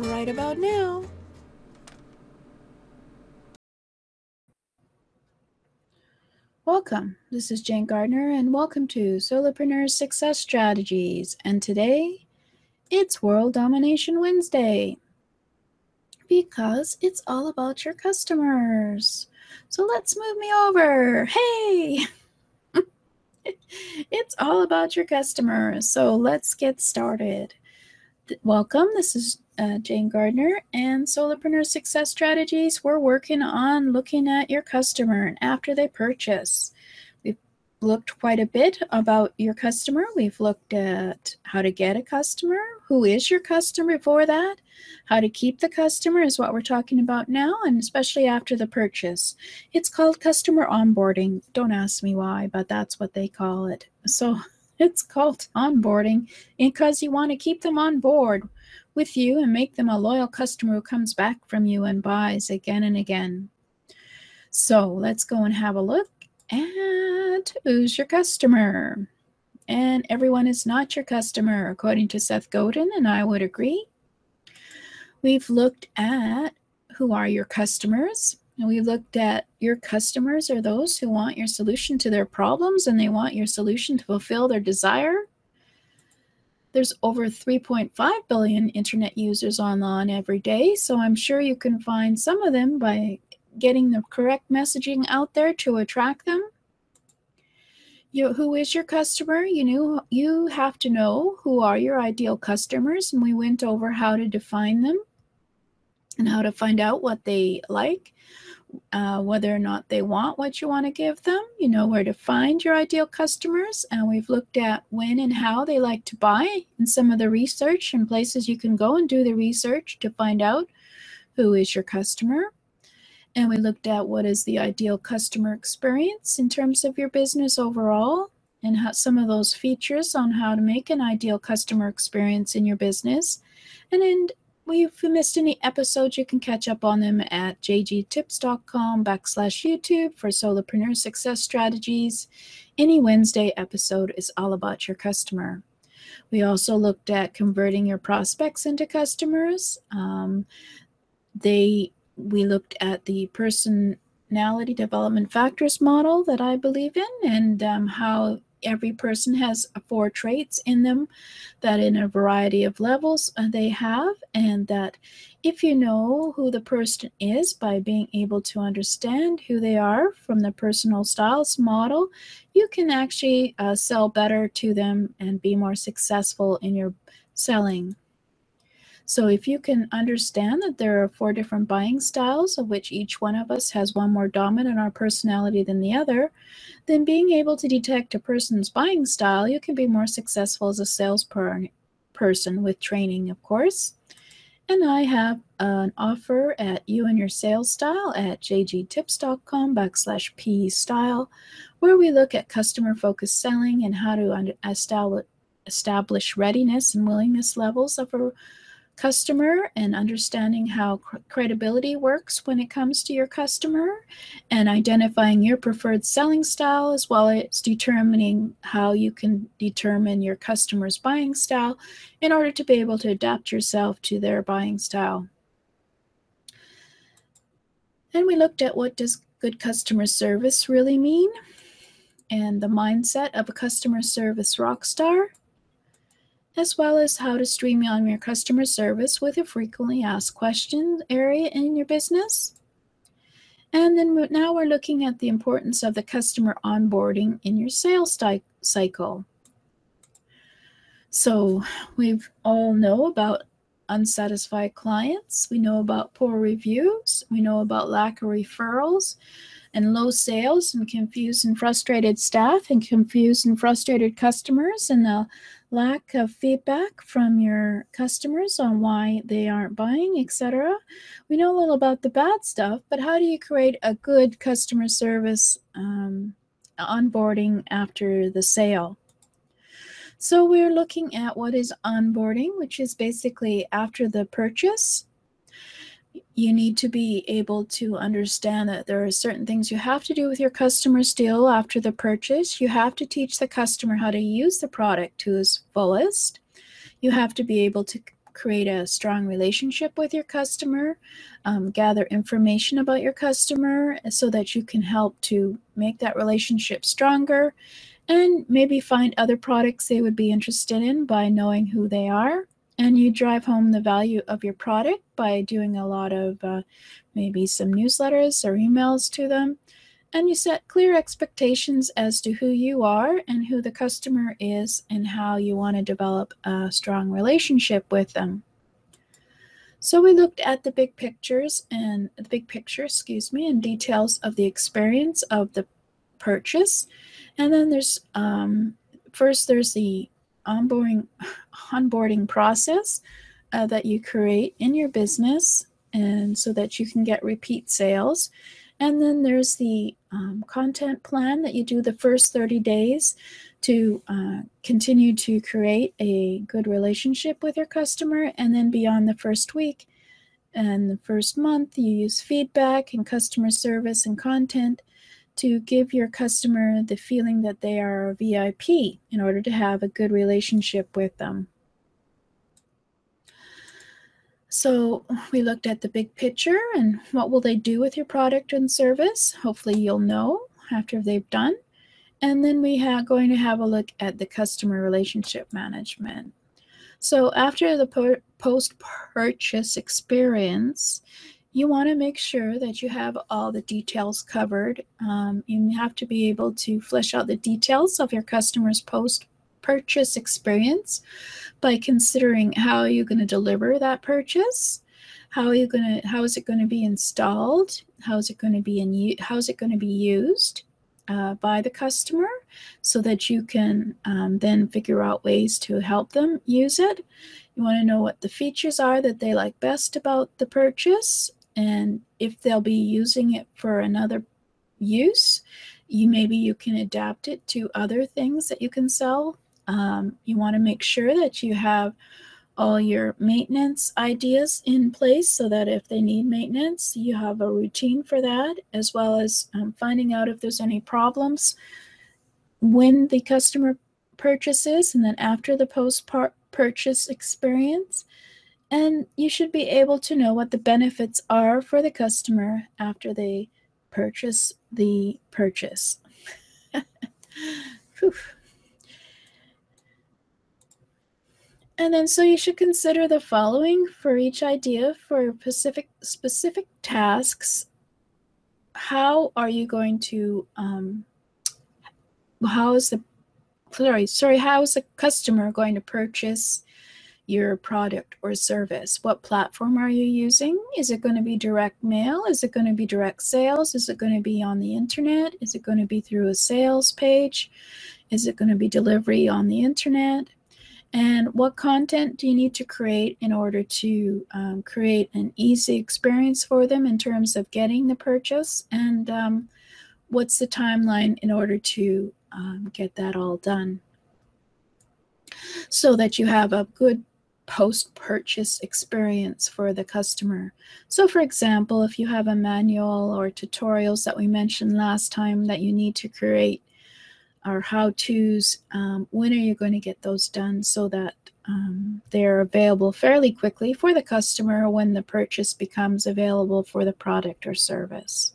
right about now. Welcome. This is Jane Gardner, and welcome to Solopreneur Success Strategies. And today, it's World Domination Wednesday because it's all about your customers. So let's move me over. Hey! it's all about your customers. So let's get started. Welcome. This is uh, Jane Gardner and Solopreneur Success Strategies. We're working on looking at your customer and after they purchase. We've looked quite a bit about your customer. We've looked at how to get a customer, who is your customer before that, how to keep the customer is what we're talking about now, and especially after the purchase. It's called customer onboarding. Don't ask me why, but that's what they call it. So it's called onboarding because you want to keep them on board with you and make them a loyal customer who comes back from you and buys again and again. So let's go and have a look at who's your customer. And everyone is not your customer, according to Seth Godin, and I would agree. We've looked at who are your customers, and we looked at your customers are those who want your solution to their problems and they want your solution to fulfill their desire. There's over 3.5 billion internet users online every day, so I'm sure you can find some of them by getting the correct messaging out there to attract them. You, who is your customer? You know, you have to know who are your ideal customers, and we went over how to define them and how to find out what they like uh, whether or not they want what you want to give them. You know where to find your ideal customers. And we've looked at when and how they like to buy and some of the research and places you can go and do the research to find out who is your customer. And we looked at what is the ideal customer experience in terms of your business overall and how, some of those features on how to make an ideal customer experience in your business. And then if you missed any episodes, you can catch up on them at jgtips.com backslash YouTube for solopreneur success strategies. Any Wednesday episode is all about your customer. We also looked at converting your prospects into customers. Um, they we looked at the personality development factors model that I believe in and um, how every person has four traits in them that in a variety of levels uh, they have and that if you know who the person is by being able to understand who they are from the personal styles model you can actually uh, sell better to them and be more successful in your selling so if you can understand that there are four different buying styles, of which each one of us has one more dominant in our personality than the other, then being able to detect a person's buying style, you can be more successful as a salesperson person with training, of course. And I have an offer at you and your sales style at jgtips.com backslash p style, where we look at customer focused selling and how to establish readiness and willingness levels of a customer and understanding how cr- credibility works when it comes to your customer and identifying your preferred selling style as well as determining how you can determine your customer's buying style in order to be able to adapt yourself to their buying style. And we looked at what does good customer service really mean and the mindset of a customer service rock star as well as how to streamline your customer service with a frequently asked questions area in your business. And then now we're looking at the importance of the customer onboarding in your sales cycle. So we've all know about unsatisfied clients. We know about poor reviews. We know about lack of referrals and low sales and confused and frustrated staff and confused and frustrated customers and the lack of feedback from your customers on why they aren't buying, etc. We know a little about the bad stuff, but how do you create a good customer service um, onboarding after the sale? So we're looking at what is onboarding, which is basically after the purchase you need to be able to understand that there are certain things you have to do with your customer still after the purchase. You have to teach the customer how to use the product to its fullest. You have to be able to create a strong relationship with your customer, um, gather information about your customer so that you can help to make that relationship stronger, and maybe find other products they would be interested in by knowing who they are and you drive home the value of your product by doing a lot of uh, maybe some newsletters or emails to them. And you set clear expectations as to who you are and who the customer is and how you want to develop a strong relationship with them. So we looked at the big pictures and the big picture, excuse me, and details of the experience of the purchase. And then there's um, first there's the onboarding onboarding process uh, that you create in your business and so that you can get repeat sales. And then there's the um, content plan that you do the first 30 days to uh, continue to create a good relationship with your customer. And then beyond the first week and the first month you use feedback and customer service and content to give your customer the feeling that they are a VIP in order to have a good relationship with them. So we looked at the big picture and what will they do with your product and service. Hopefully you'll know after they've done. And then we are going to have a look at the customer relationship management. So after the post-purchase experience, you want to make sure that you have all the details covered. Um, you have to be able to flesh out the details of your customer's post purchase experience by considering how you're going to deliver that purchase how are you going to how is it going to be installed how is it going to be in how is it going to be used uh, by the customer so that you can um, then figure out ways to help them use it you want to know what the features are that they like best about the purchase and if they'll be using it for another use you maybe you can adapt it to other things that you can sell. Um, you want to make sure that you have all your maintenance ideas in place so that if they need maintenance you have a routine for that as well as um, finding out if there's any problems when the customer purchases and then after the post purchase experience and you should be able to know what the benefits are for the customer after they purchase the purchase. and then so you should consider the following for each idea for specific specific tasks. How are you going to um, how is the sorry sorry how is the customer going to purchase your product or service. What platform are you using? Is it going to be direct mail? Is it going to be direct sales? Is it going to be on the internet? Is it going to be through a sales page? Is it going to be delivery on the internet? And what content do you need to create in order to um, create an easy experience for them in terms of getting the purchase? And um, what's the timeline in order to um, get that all done? So that you have a good post-purchase experience for the customer. So for example, if you have a manual or tutorials that we mentioned last time that you need to create or how-tos, um, when are you going to get those done so that um, they're available fairly quickly for the customer when the purchase becomes available for the product or service.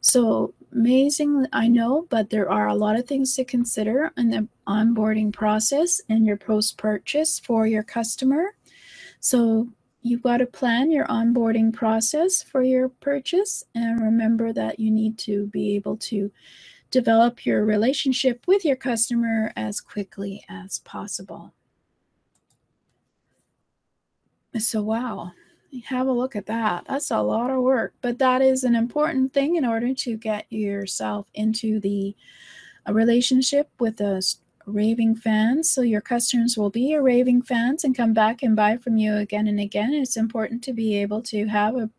So amazing, I know, but there are a lot of things to consider in the onboarding process and your post purchase for your customer. So you've got to plan your onboarding process for your purchase and remember that you need to be able to develop your relationship with your customer as quickly as possible. So, wow, have a look at that. That's a lot of work, but that is an important thing in order to get yourself into the uh, relationship with a raving fans. So your customers will be your raving fans and come back and buy from you again and again. It's important to be able to have a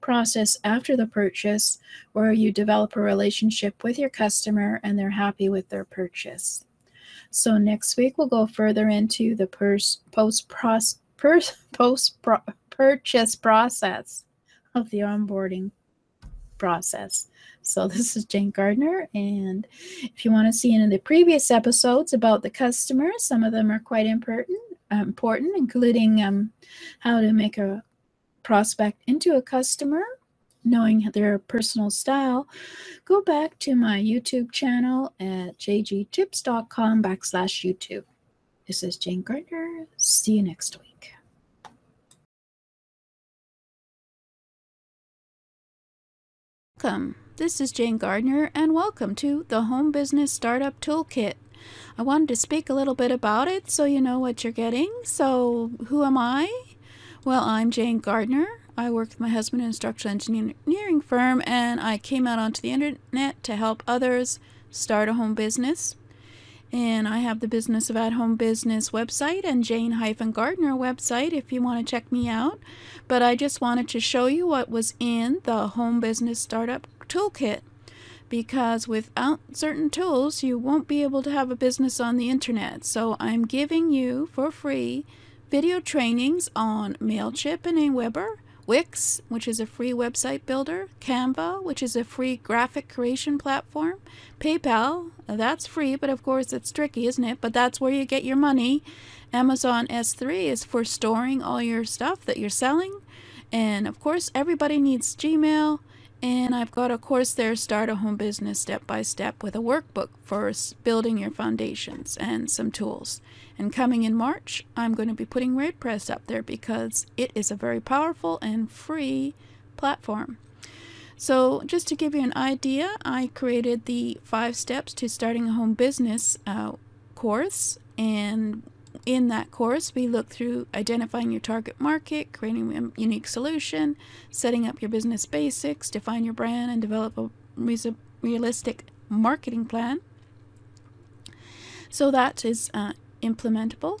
process after the purchase where you develop a relationship with your customer and they're happy with their purchase. So next week we'll go further into the post post purchase process of the onboarding process. So this is Jane Gardner, and if you want to see any of the previous episodes about the customer, some of them are quite important, uh, important, including um, how to make a prospect into a customer, knowing their personal style, go back to my YouTube channel at jgtips.com backslash YouTube. This is Jane Gardner. See you next week. Welcome. This is Jane Gardner, and welcome to the Home Business Startup Toolkit. I wanted to speak a little bit about it so you know what you're getting. So, who am I? Well, I'm Jane Gardner. I work with my husband in a structural engineering firm, and I came out onto the internet to help others start a home business. And I have the Business of At Home Business website and Jane Hyphen Gardner website if you want to check me out. But I just wanted to show you what was in the Home Business Startup Toolkit because without certain tools, you won't be able to have a business on the internet. So I'm giving you for free video trainings on MailChimp and Aweber, Wix, which is a free website builder, Canva, which is a free graphic creation platform, PayPal, that's free, but of course it's tricky, isn't it? But that's where you get your money. Amazon S3 is for storing all your stuff that you're selling. And of course, everybody needs Gmail. And I've got a course there, Start a Home Business Step by Step, with a workbook for building your foundations and some tools. And coming in March, I'm going to be putting WordPress up there because it is a very powerful and free platform. So, just to give you an idea, I created the five steps to starting a home business uh, course, and in that course, we look through identifying your target market, creating a unique solution, setting up your business basics, define your brand, and develop a realistic marketing plan. So that is uh, implementable.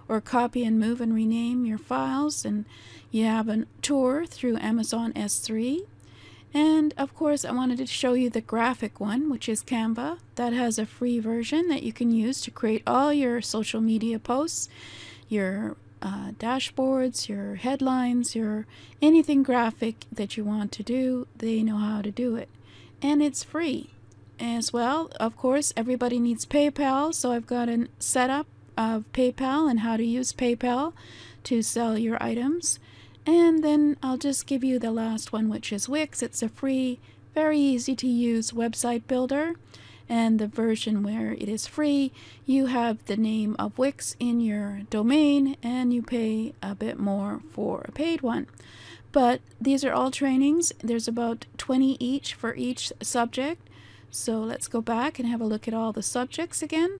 or copy and move and rename your files and you have a tour through Amazon S3. And of course, I wanted to show you the graphic one, which is Canva. That has a free version that you can use to create all your social media posts, your uh, dashboards, your headlines, your anything graphic that you want to do. They know how to do it. And it's free as well. Of course, everybody needs PayPal, so I've got a setup of PayPal and how to use PayPal to sell your items. And then I'll just give you the last one, which is Wix. It's a free, very easy to use website builder. And the version where it is free, you have the name of Wix in your domain and you pay a bit more for a paid one. But these are all trainings. There's about 20 each for each subject. So let's go back and have a look at all the subjects again.